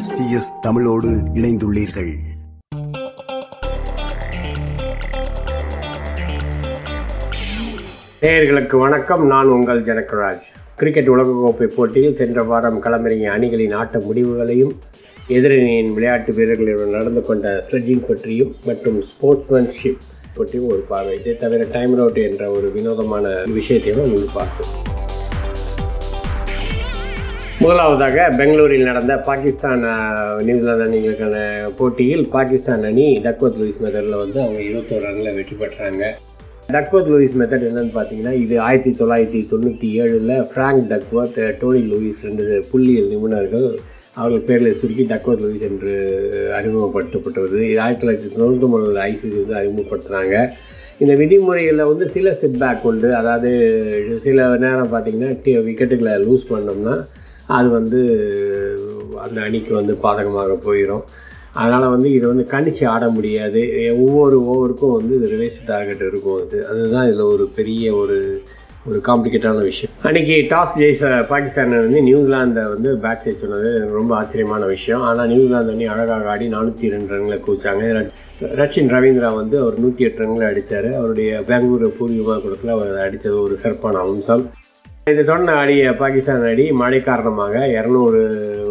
SBS தமிழோடு இணைந்துள்ளீர்கள். நேயர்களுக்கு வணக்கம். நான் உங்கள் ஜனகராஜ். கிரிக்கெட் உலகக்கோப்பை போட்டியில் சென்ற வாரம் களமிறங்கிய அணிகளின் ஆட்ட முடிவுகளையும் எதிரணியின் விளையாட்டு வீரர்களுடன் நடந்து கொண்ட ஸ்லெட்ஜிங் பற்றியும் மற்றும் ஸ்போர்ட்ஸ்மேன்ஷிப் பற்றியும் ஒரு பார்வை. இதை தவிர டைம் அவுட் என்ற ஒரு வினோதமான விஷயத்தையும் நாம் பார்ப்போம். முதலாவதாக பெங்களூரில் நடந்த பாகிஸ்தான் நியூசிலாந்து அணிகளுக்கான போட்டியில் பாகிஸ்தான் அணி டக்வத் லூயிஸ் மெத்தடில் வந்து அவங்க இருபத்தோரு ரனில் வெற்றி பெற்றாங்க. டக்வத் லூயிஸ் மெத்தட் என்னன்னு பார்த்தீங்கன்னா இது ஆயிரத்தி தொள்ளாயிரத்தி தொண்ணூற்றி ஏழில் ஃப்ராங்க் டக்வத் டோனி லூயிஸ் ரெண்டு புள்ளியியல் நிபுணர்கள். அவர்கள் பேரில் சுருக்கி டக்வத் லூயிஸ் என்று அறிமுகப்படுத்தப்பட்டது இது ஆயிரத்தி தொள்ளாயிரத்தி தொண்ணூற்றி மூணு ஐசிசி வந்து அறிமுகப்படுத்துகிறாங்க இந்த விதிமுறைகளில் வந்து சில செட்பேக் உண்டு. அதாவது சில நேரம் பார்த்தீங்கன்னா விக்கெட்டுகளை லூஸ் பண்ணோம்னா அது வந்து அந்த அணிக்கு வந்து பாதகமாக போயிடும் அதனால் வந்து இதை வந்து கணிச்சு ஆட முடியாது. ஒவ்வொரு ஓவருக்கும் வந்து இது ரிலேஸ் டார்கெட் இருக்கும் அது. அதுதான் இதில் ஒரு பெரிய ஒரு ஒரு காம்ப்ளிகேட்டான விஷயம். அன்னைக்கு டாஸ் ஜெயிச்ச பாகிஸ்தான் வந்து நியூசிலாந்தை வந்து பேட் செய்ய சொன்னது ரொம்ப ஆச்சரியமான விஷயம். ஆனால் நியூசிலாந்து அணி அழகாக ஆடி நானூற்றி ரெண்டு ரன்களை கூச்சாங்க ரச்சின் ரவீந்திரா வந்து அவர் நூற்றி எட்டு ரன்களை அடித்தார் அவருடைய பெங்களூரு பூர்வீகமாக கூடத்தில் அவர் அடித்தது ஒரு சிறப்பான அம்சம். இதை சொன்ன அடி பாகிஸ்தான் அணி மழை காரணமாக இரநூறு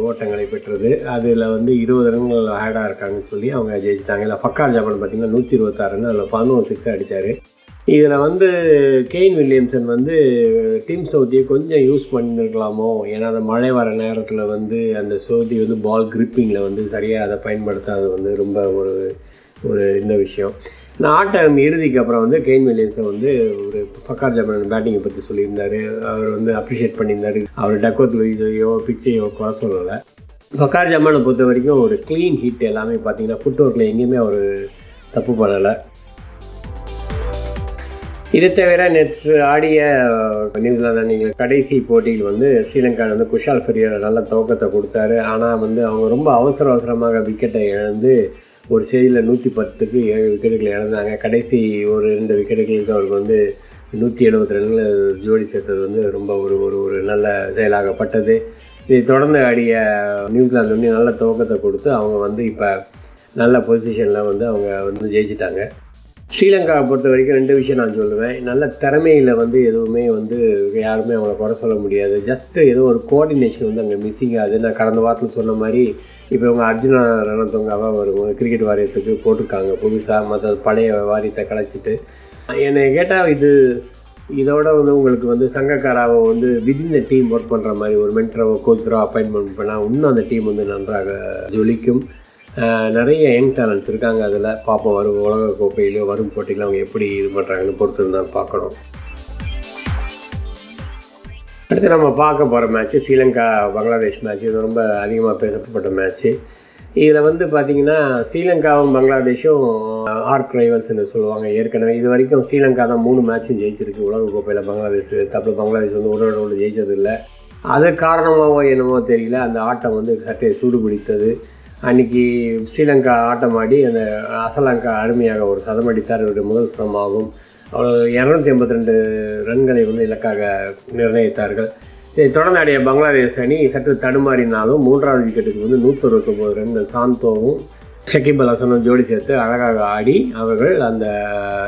ஓட்டங்களை பெற்றது. அதில் வந்து இருபது ரன்கள் ஆடாக இருக்காங்கன்னு சொல்லி அவங்க ஜெயிச்சிட்டாங்க. இல்லை ஃபக்கார் ஜாபான் பார்த்தீங்கன்னா நூற்றி இருபத்தாறு ரன் அதில் பதினோரு சிக்ஸ் அடித்தார் இதில் வந்து கெயின் வில்லியம்சன் வந்து டீம் சவுத்தியை கொஞ்சம் யூஸ் பண்ணியிருக்கலாமோ ஏன்னா அந்த மழை வர நேரத்தில் வந்து அந்த சவுதி வந்து பால் கிரிப்பிங்கில் வந்து சரியாக அதை பயன்படுத்தாது வந்து ரொம்ப ஒரு ஒரு இந்த விஷயம். நான் ஆட்டம் இறுதிக்கு அப்புறம் வந்து கெயின் வில்லியம்ஸை வந்து ஒரு பக்கார் ஜமான் பேட்டிங்கை பற்றி சொல்லியிருந்தார். அவர் வந்து அப்ரிஷியேட் பண்ணியிருந்தார். அவர் டக்கோத் லூயிஸையோ பிச்சையோ குறை சொல்லலை. பக்கார் ஜமானை பொறுத்த வரைக்கும் ஒரு க்ளீன் ஹிட் எல்லாமே பார்த்தீங்கன்னா ஃபுட் ஒர்க்கில் எங்கேயுமே அவர் தப்பு பண்ணலை. இதை தவிர நேற்று ஆடிய நியூசிலாந்து அணிகள் கடைசி போட்டியில் வந்து ஸ்ரீலங்கா வந்து குஷால் ஃபெரியர் நல்ல துவக்கத்தை கொடுத்தாரு. ஆனால் வந்து அவங்க ரொம்ப அவசர அவசரமாக விக்கெட்டை இழந்து ஒரு செய்தியில் நூற்றி பத்துக்கு ஏழு விக்கெட்டுகள் இழந்தாங்க கடைசி ஒரு ரெண்டு விக்கெட்டுகளுக்கு அவருக்கு வந்து நூற்றி எழுபத்தி ரெண்டில் ஜோடி சேர்த்தது வந்து ரொம்ப ஒரு ஒரு ஒரு நல்ல செயலாகப்பட்டது. இதை தொடர்ந்து ஆடிய நியூசிலாந்து வந்து நல்ல துவக்கத்தை கொடுத்து அவங்க வந்து இப்போ நல்ல பொசிஷனில் வந்து அவங்க வந்து ஜெயிச்சிட்டாங்க. ஸ்ரீலங்காவை பொறுத்த வரைக்கும் ரெண்டு விஷயம் நான் சொல்லுவேன். நல்ல திறமையில் வந்து எதுவுமே வந்து யாருமே அவங்கள குறை சொல்ல முடியாது. ஜஸ்ட்டு ஏதோ ஒரு கோஆர்டினேஷன் வந்து அங்கே மிஸ்ஸிங் ஆகுது. நான் கடந்த வாரத்தில் சொன்ன மாதிரி இப்போ இவங்க அர்ஜுனா ரணத்தொங்காவாக வருவாங்க கிரிக்கெட் வாரியத்துக்கு போட்டிருக்காங்க. புதுசாக மற்ற பழைய வாரியத்தை கலைச்சிட்டு. என்னை கேட்டால் இது இதோட வந்து உங்களுக்கு வந்து சங்கக்காராவை வந்து விதின் த டீம் ஒர்க் பண்ணுற மாதிரி ஒரு மென்டரோ கோச்சரோ அப்பாயின்மெண்ட் பண்ணால் இன்னும் அந்த டீம் வந்து நன்றாக ஜொலிக்கும். நிறைய யங் டேலண்ட்ஸ் இருக்காங்க அதில். பார்ப்போம் வரும் உலக கோப்பையிலோ வரும் போட்டியில அவங்க எப்படி இது பண்ணுறாங்கன்னு பொறுத்து தான் பார்க்கணும். அடுத்து நம்ம பார்க்க போகிற மேட்ச்சு ஸ்ரீலங்கா பங்களாதேஷ் மேட்ச் இது ரொம்ப அதிகமாக பேசப்பட்ட மேட்ச்சு இதில் வந்து பார்த்தீங்கன்னா ஸ்ரீலங்காவும் பங்களாதேஷும் uh, ஆர்க் ரைவல்ஸ்னு சொல்லுவாங்க. ஏற்கனவே இது வரைக்கும் ஸ்ரீலங்கா தான் மூணு மேட்சும் ஜெயிச்சிருக்கு. உலகக்கோப்பையில் பங்களாதேஷ் தப்பு பங்களாதேஷ் வந்து ஒரு ஒன்று ஜெயிச்சது இல்லை அது காரணமாகவோ என்னமோ தெரியல. அந்த ஆட்டம் வந்து சற்றே சூடு பிடித்தது அன்னைக்கு ஸ்ரீலங்கா ஆட்டம் ஆடி அந்த அசலங்கா அருமையாக ஒரு சதம் அடித்தார். இவருடைய முதல் சதமாகும் இரநூத்தி எண்பத்தி ரெண்டு ரன்களை வந்து இலக்காக நிர்ணயித்தார்கள். இதை தொடர்ந்து ஆடிய பங்களாதேஷ் அணி சற்று தடுமாறினாலும் மூன்றாவது விக்கெட்டுக்கு வந்து நூற்றி அறுபத்தொம்போது ரன்கள் சாந்தோவும் ஷகிப் அல் ஹசனும் ஜோடி சேர்த்து அழகாக ஆடி அவர்கள் அந்த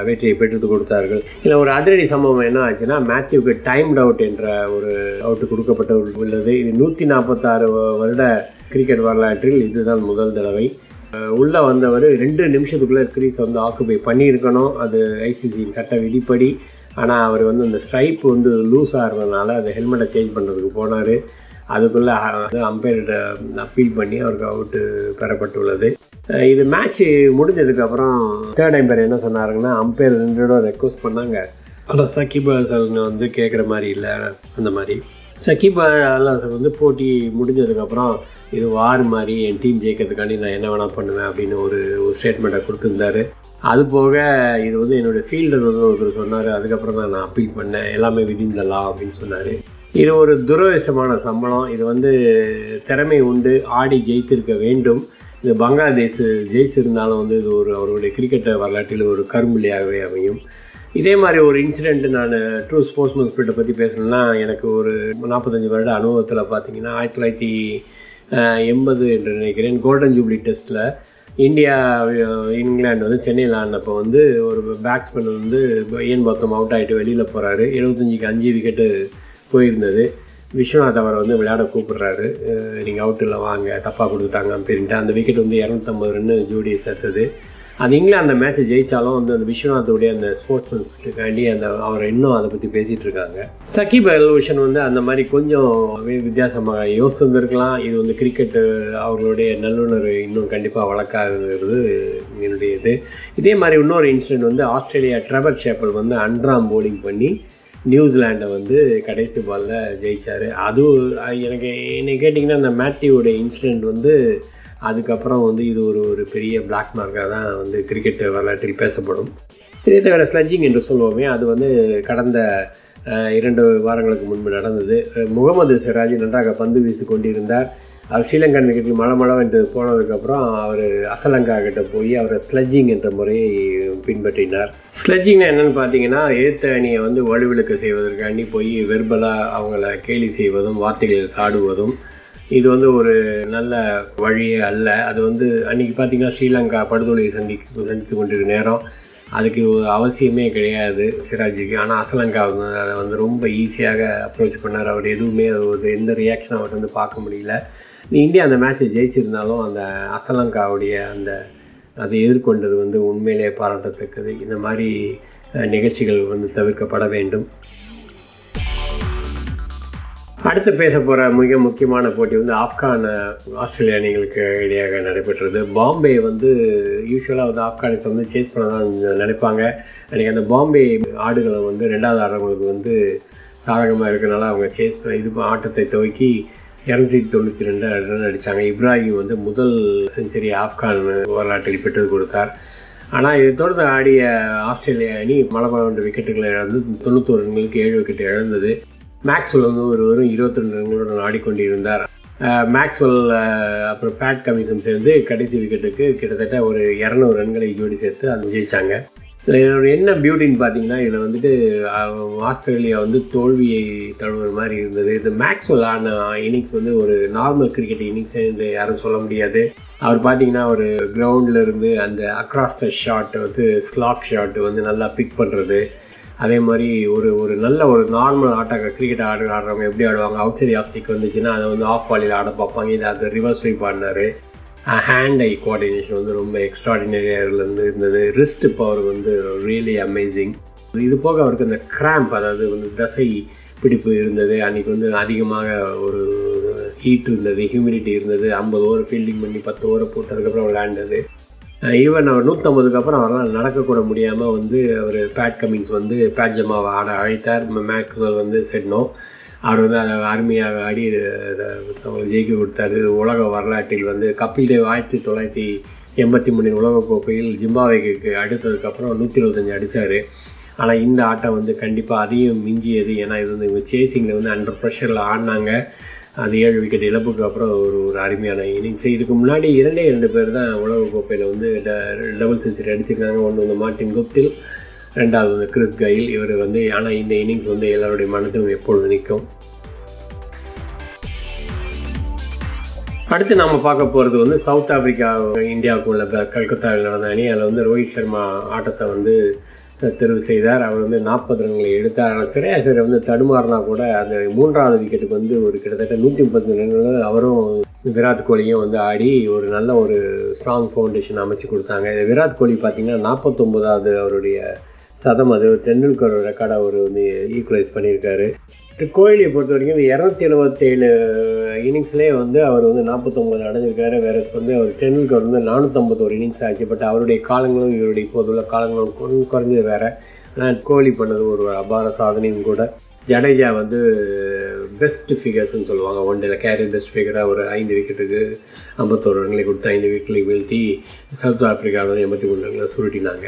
வெற்றியை பெற்று கொடுத்தார்கள். இதில் ஒரு அதிரடி சம்பவம் என்ன ஆச்சுன்னா மேத்யூக்கு டைம்ட் அவுட் என்ற ஒரு அவுட் கொடுக்கப்பட்ட உள்ளது. இது நூற்றி நாற்பத்தாறு வருட கிரிக்கெட் வரலாற்றில் இதுதான் முதல் தடவை. உள்ள வந்தவர் ரெண்டு நிமிஷத்துக்குள்ள கிரீஸ் வந்து ஆக்குபை பண்ணியிருக்கணும். அது ஐசிசியின் சட்ட விதிப்படி. ஆனால் அவர் வந்து அந்த ஸ்ட்ரைப் வந்து லூஸ் இருந்ததுனால அந்த ஹெல்மெட்டை சேஞ்ச் பண்ணுறதுக்கு போனார். அதுக்குள்ளே அம்பையர்கிட்ட அப்பீல் பண்ணி அவருக்கு அவுட்டு பெறப்பட்டுள்ளது. இது மேட்ச் முடிஞ்சதுக்கப்புறம் தேர்ட் அம்பையர் என்ன சொன்னாருங்கன்னா அம்பையர் ரெண்டோட ரெக்வஸ்ட் பண்ணாங்க. ஆனால் சகிப் ஹசன் வந்து கேட்குற மாதிரி இல்லை அந்த மாதிரி. சகிப் அல்ஹசன் வந்து போட்டி முடிஞ்சதுக்கப்புறம் இது வார் மாதிரி என் டீம் ஜெயிக்கிறதுக்காண்டி நான் என்ன வேணால் பண்ணுவேன் அப்படின்னு ஒரு ஒரு ஸ்டேட்மெண்ட்டை கொடுத்துருந்தாரு. அது போக இது வந்து என்னுடைய ஃபீல்டர் வந்து ஒருத்தர் சொன்னார். அதுக்கப்புறம் தான் நான் அப்பீல் பண்ணேன். எல்லாமே விதிந்தலாம் அப்படின்னு சொன்னார். இது ஒரு துரவேசமான சம்பளம். இது வந்து திறமை உண்டு. ஆடி ஜெயித்திருக்க வேண்டும். இது பங்களாதேஷ் ஜெயிச்சிருந்தாலும் வந்து இது ஒரு அவருடைய கிரிக்கெட் வரலாற்றில் ஒரு கரும்புள்ளியாகவே அமையும். இதே மாதிரி ஒரு இன்சிடெண்ட் நான் ட்ரூ ஸ்போர்ட்ஸ்மேன் ஸ்பிரிட்டை பற்றி பேசணும்னா எனக்கு ஒரு நாற்பத்தஞ்சு வருட அனுபவத்தில் பார்த்தீங்கன்னா ஆயிரத்தி தொள்ளாயிரத்தி எண்பது என்று நினைக்கிறேன். கோல்டன் ஜூப்ளி டெஸ்ட்டில் இந்தியா இங்கிலாந்து வந்து சென்னையில் ஆடினப்போ வந்து ஒரு பேட்ஸ்மேன் வந்து ஏன் பக்கம் அவுட் ஆகிட்டு வெளியில் போகிறாரு எழுபத்தஞ்சிக்கு அஞ்சு விக்கெட்டு போயிருந்தது. விஸ்வநாத் அவரை வந்து விளையாட கூப்பிடுறாரு. நீங்கள் அவுட்டில் வாங்க தப்பாக கொடுத்துட்டாங்க அப்படின்ட்டு அந்த விக்கெட் வந்து இரநூத்தம்பது ரன்னு ஜோடி சேர்த்தது. அது இங்கிலாந்து அந்த மேட்ச்சை ஜெயிச்சாலும் வந்து அந்த விஸ்வநாத்துடைய அந்த ஸ்போர்ட்ஸ்மேன்ஸ்மெண்ட்டுக்காண்டி அந்த அவரை இன்னும் அதை பற்றி பேசிகிட்டு இருக்காங்க. சகிப் அல்வோஷன் வந்து அந்த மாதிரி கொஞ்சம் வித்தியாசமாக யோசிச்சிருந்திருக்கலாம் இது வந்து கிரிக்கெட் அவர்களுடைய நல்லுணர்வு இன்னும் கண்டிப்பாக வளர்க்காதுங்கிறது என்னுடைய இது. இதே மாதிரி இன்னொரு இன்சிடென்ட் வந்து ஆஸ்திரேலியா ட்ரெபர் ஷேப்பல் வந்து அன்றாம் போலிங் பண்ணி நியூசிலாண்டை வந்து கடைசி பாலில் ஜெயிச்சாரு. அதுவும் அது எனக்கு என்னை கேட்டிங்கன்னா அந்த மேட்டியோட இன்சிடெண்ட் வந்து அதுக்கப்புறம் வந்து இது ஒரு ஒரு பெரிய பிளாக் மார்க்காக தான் வந்து கிரிக்கெட் வரலாற்றில் பேசப்படும். இதே தவிர ஸ்லட்ஜிங் என்று சொல்லுவோமே அது வந்து கடந்த இரண்டு வாரங்களுக்கு முன்பு நடந்தது. முகமது சிராஜ் நன்றாக பந்து வீசி கொண்டிருந்தார். அவர் ஸ்ரீலங்கன் விக்கெட்டில் மழை மழை என்று போனதுக்கப்புறம் அவர் அசலங்கா கிட்ட போய் அவரை ஸ்லட்ஜிங் என்ற முறையை பின்பற்றினார். ஸ்லட்ஜிங்னா என்னன்னு பார்த்தீங்கன்னா எதிர்த்த அணியை வந்து வலுவிழுக்க செய்வதற்காண்டி போய் வெர்பலாக அவங்கள கேலி செய்வதும் வார்த்தைகளில் சாடுவதும் இது வந்து ஒரு நல்ல வழியே அல்ல. அது வந்து அன்னைக்கு பார்த்தீங்கன்னா ஸ்ரீலங்கா படுகொலை சந்தி சந்தித்து கொண்டிருக்க நேரம். அதுக்கு அவசியமே கிடையாது சிராஜுக்கு. ஆனால் அசலங்கா வந்து அதை வந்து ரொம்ப ஈஸியாக அப்ரோச் பண்ணார். அவர் எதுவுமே ஒரு எந்த ரியாக்ஷன் அவர்கிட்ட வந்து பார்க்க முடியல. இந்தியா அந்த மேட்ச்சை ஜெயிச்சிருந்தாலும் அந்த அசலங்காவுடைய அந்த அதை எதிர்கொண்டது வந்து உண்மையிலேயே பாராட்டத்தக்கது. இந்த மாதிரி நிகழ்ச்சிகள் வந்து தவிர்க்கப்பட வேண்டும். அடுத்து பேச போகிற மிக முக்கியமான போட்டி வந்து ஆப்கான் ஆஸ்திரேலிய அணிகளுக்கு இடையாக நடைபெற்றது. பாம்பே வந்து யூஸ்வலாக வந்து ஆப்கானிஸ்தான் வந்து சேஸ் பண்ண தான் நினைப்பாங்க. அன்றைக்கி அந்த பாம்பே ஆடுகளை வந்து ரெண்டாவது ஆடுறவங்களுக்கு வந்து சாதகமாக இருக்கிறனால அவங்க சேஸ் இது ஆட்டத்தை துவக்கி இரநூத்தி தொண்ணூற்றி ரெண்டு ரன் அடித்தாங்க இப்ராஹிம் வந்து முதல் செஞ்சுரி ஆப்கான் வரலாற்றில் பெற்று கொடுத்தார். ஆனால் இதை தொடர்ந்து ஆடிய ஆஸ்திரேலிய அணி மலபாண்டு விக்கெட்டுகளை இழந்து தொண்ணூத்தோரு ரன்களுக்கு ஏழு விக்கெட் இழந்தது. மேக்ஸ்வெல் வந்து ஒரு வெறும் இருபத்தி ரெண்டு ரன்களுடன் ஆடிக்கொண்டிருந்தார் மேக்ஸ்வெல் அப்புறம் பேட் கமிஷன் சேர்ந்து கடைசி விக்கெட்டுக்கு கிட்டத்தட்ட ஒரு இரநூறு ரன்களை ஜோடி சேர்த்து அது ஜெயிச்சாங்க. இதோட என்ன பியூட்டின்னு பார்த்தீங்கன்னா இதில் வந்துட்டு ஆஸ்திரேலியா வந்து தோல்வியை தழுவுற மாதிரி இருந்தது. இந்த மேக்ஸ்வெல் ஆன இன்னிங்ஸ் வந்து ஒரு நார்மல் கிரிக்கெட் இன்னிங்ஸ் என்று யாரும் சொல்ல முடியாது. அவர் பார்த்தீங்கன்னா ஒரு கிரவுண்டில் இருந்து அந்த அக்ராஸ் த ஷாட் வந்து ஸ்லாக் ஷாட் வந்து நல்லா பிக் பண்ணுறது அதே மாதிரி ஒரு ஒரு நல்ல ஒரு நார்மல் ஆட்டாக கிரிக்கெட் ஆடு ஆடுறவங்க எப்படி ஆடுவாங்க? அவுட் சைட் ஆஃப் ஸ்டிக் வந்துச்சுன்னா அதை வந்து ஆஃப் பாலியில் ஆட பார்ப்பாங்க. இதை அது ரிவர்ஸ் ஸ்வீப் ஆடினார். ஹேண்ட் ஐ கோஆர்டினேஷன் வந்து ரொம்ப எக்ஸ்ட்ராடினரியிலேருந்து இருந்தது. ரிஸ்ட் பவர் வந்து ரியலி அமேசிங் இது போக அவருக்கு அந்த கிராம்ப் அதாவது வந்து தசை பிடிப்பு இருந்தது. அன்னைக்கு வந்து அதிகமாக ஒரு ஹீட் இருந்தது ஹியூமிடிட்டி இருந்தது. ஐம்பது ஓவர் ஃபீல்டிங் பண்ணி பத்து ஓவரை போட்டதுக்கப்புறம் விளையாண்டது. ஈவன் அவர் நூற்றம்பதுக்கு அப்புறம் அவரால் நடக்கக்கூட முடியாமல் வந்து அவர் பேட் கமிங்ஸ் வந்து பேட் ஜமாவை ஆட அழைத்தார். மேக்ஸ்வெல் வந்து செட்னோ அவர் வந்து அதை அருமையாக ஆடி அதை அவங்களுக்கு ஜெயிக்க கொடுத்தாரு. உலக வரலாற்றில் வந்து கபில் தேவ் ஆயிரத்தி தொள்ளாயிரத்தி எண்பத்தி மூணு உலகக்கோப்பையில் ஜிம்பாவேக்கு அடுத்ததுக்கப்புறம் நூற்றி இருபத்தஞ்சு அடித்தார் ஆனால் இந்த ஆட்டம் வந்து கண்டிப்பாக அதையும் மிஞ்சியது. ஏன்னா இது வந்து இவங்க சேசிங்கில் வந்து அண்டர் ப்ரெஷரில் ஆடினாங்க. அது ஏழு விக்கெட் இழப்புக்கு அப்புறம் ஒரு ஒரு அருமையான இன்னிங்ஸ் இதுக்கு முன்னாடி இரண்டே இரண்டு பேர் தான் உலகக்கோப்பையில் வந்து டபுள் செஞ்சுரி அடிச்சிருக்காங்க. ஒன்று வந்து மார்டின் குப்தில் ரெண்டாவது வந்து கிறிஸ் கயில். இவர் வந்து ஆனால் இந்த இன்னிங்ஸ் வந்து எல்லாருடைய மனதிலும் எப்பொழுது நிற்கும்? அடுத்து நாம பார்க்க போகிறது வந்து சவுத் ஆப்பிரிக்கா இந்தியாவுக்கு உள்ள கல்கத்தாவில் நடந்த அணி. அதில் வந்து ரோஹித் சர்மா ஆட்டத்தை வந்து தெரிவு செய்தார். அவர் வந்து நாற்பது ரன்களை எடுத்தார். ஆனால் சிறையாசர் வந்து தடுமாறினா கூட அந்த மூன்றாவது விக்கெட்டுக்கு வந்து ஒரு கிட்டத்தட்ட நூற்றி முப்பத்தி ரன்கள் அவரும் விராட் கோலியும் வந்து ஆடி ஒரு நல்ல ஒரு ஸ்ட்ராங் ஃபவுண்டேஷன் அமைச்சு கொடுத்தாங்க. இது விராட் கோலி பார்த்தீங்கன்னா நாற்பத்தொம்போதாவது அவருடைய சதம். அது டெண்டுல்கர் ரெக்கார்டை அவர் வந்து ஈக்குவலைஸ் பண்ணியிருக்காரு. கோஹ்லியை பொறுத்த வரைக்கும் இந்த இரநூத்தி எழுபத்தேழு இன்னிங்ஸ்லேயே வந்து அவர் வந்து நாற்பத்தொம்பது அடைஞ்சிருக்காரு. வேற வந்து அவர் டெண்டுல்கர் வந்து நானூற்றம்பத்தோரு இன்னிங்ஸ் ஆச்சு. பட் அவருடைய காலங்களும் இவருடைய இப்போதுள்ள காலங்களும் கொஞ்சம் குறைஞ்சது வேற. ஆனால் கோஹ்லி பண்ணது ஒரு அபார சாதனையும் கூட. ஜடேஜா வந்து பெஸ்ட் ஃபிகர்ஸ்னு சொல்லுவாங்க. ஒன் டேல கேரி பெஸ்ட் ஃபிகராக ஒரு ஐந்து விக்கெட்டுக்கு ஐம்பத்தோரு ரன்களை கொடுத்து ஐந்து விக்கெட்டை வீழ்த்தி சவுத் ஆப்பிரிக்காவில் எண்பத்தி மூணு ரன்களை சுருட்டினாங்க.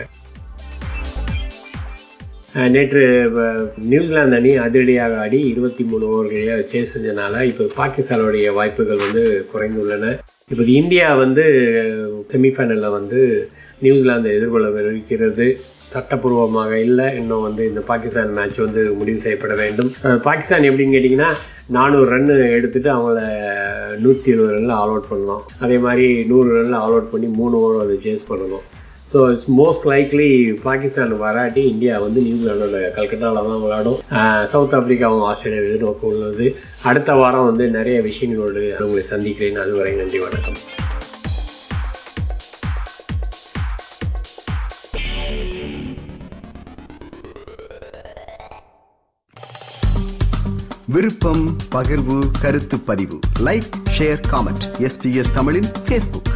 நேற்று நியூசிலாந்து அணி அதிரடியாக ஆடி இருபத்தி மூணு ஓவர்களில் சேஸ் செஞ்சனால இப்போ பாகிஸ்தானுடைய வாய்ப்புகள் வந்து குறைந்துள்ளன. இப்போ இந்தியா வந்து செமிஃபைனலில் வந்து நியூசிலாந்தை எதிர்கொள்ள இருக்கிறது சட்டப்பூர்வமாக இல்லை இன்னும் வந்து இந்த பாகிஸ்தான் மேட்ச் வந்து முடிவு செய்யப்பட வேண்டும். பாகிஸ்தான் எப்படின்னு கேட்டிங்கன்னா நானூறு ரன் எடுத்துட்டு அவங்கள நூற்றி எழுபது ரனில் ஆல் அவுட் பண்ணணும் அதே மாதிரி நூறு ரனில் ஆல் அவுட் பண்ணி மூணு ஓவர் அதை சேஸ் பண்ணணும். So it's most likely Pakistan வராட்டி இந்தியா வந்து நியூசிலாண்டோட கல்கட்டாவில் தான் விளையாடும். சவுத் ஆப்பிரிக்காவும் ஆஸ்திரேலியா எதிர்நோக்க உள்ளது. அடுத்த வாரம் வந்து நிறைய விஷயங்களோடு உங்களை சந்திக்கிறேன். அதுவரை நன்றி வணக்கம். விருப்பம் பகிர்வு கருத்து பதிவு. லைக் ஷேர் காமெண்ட் எஸ்பிஎஸ் தமிழின் ஃபேஸ்புக்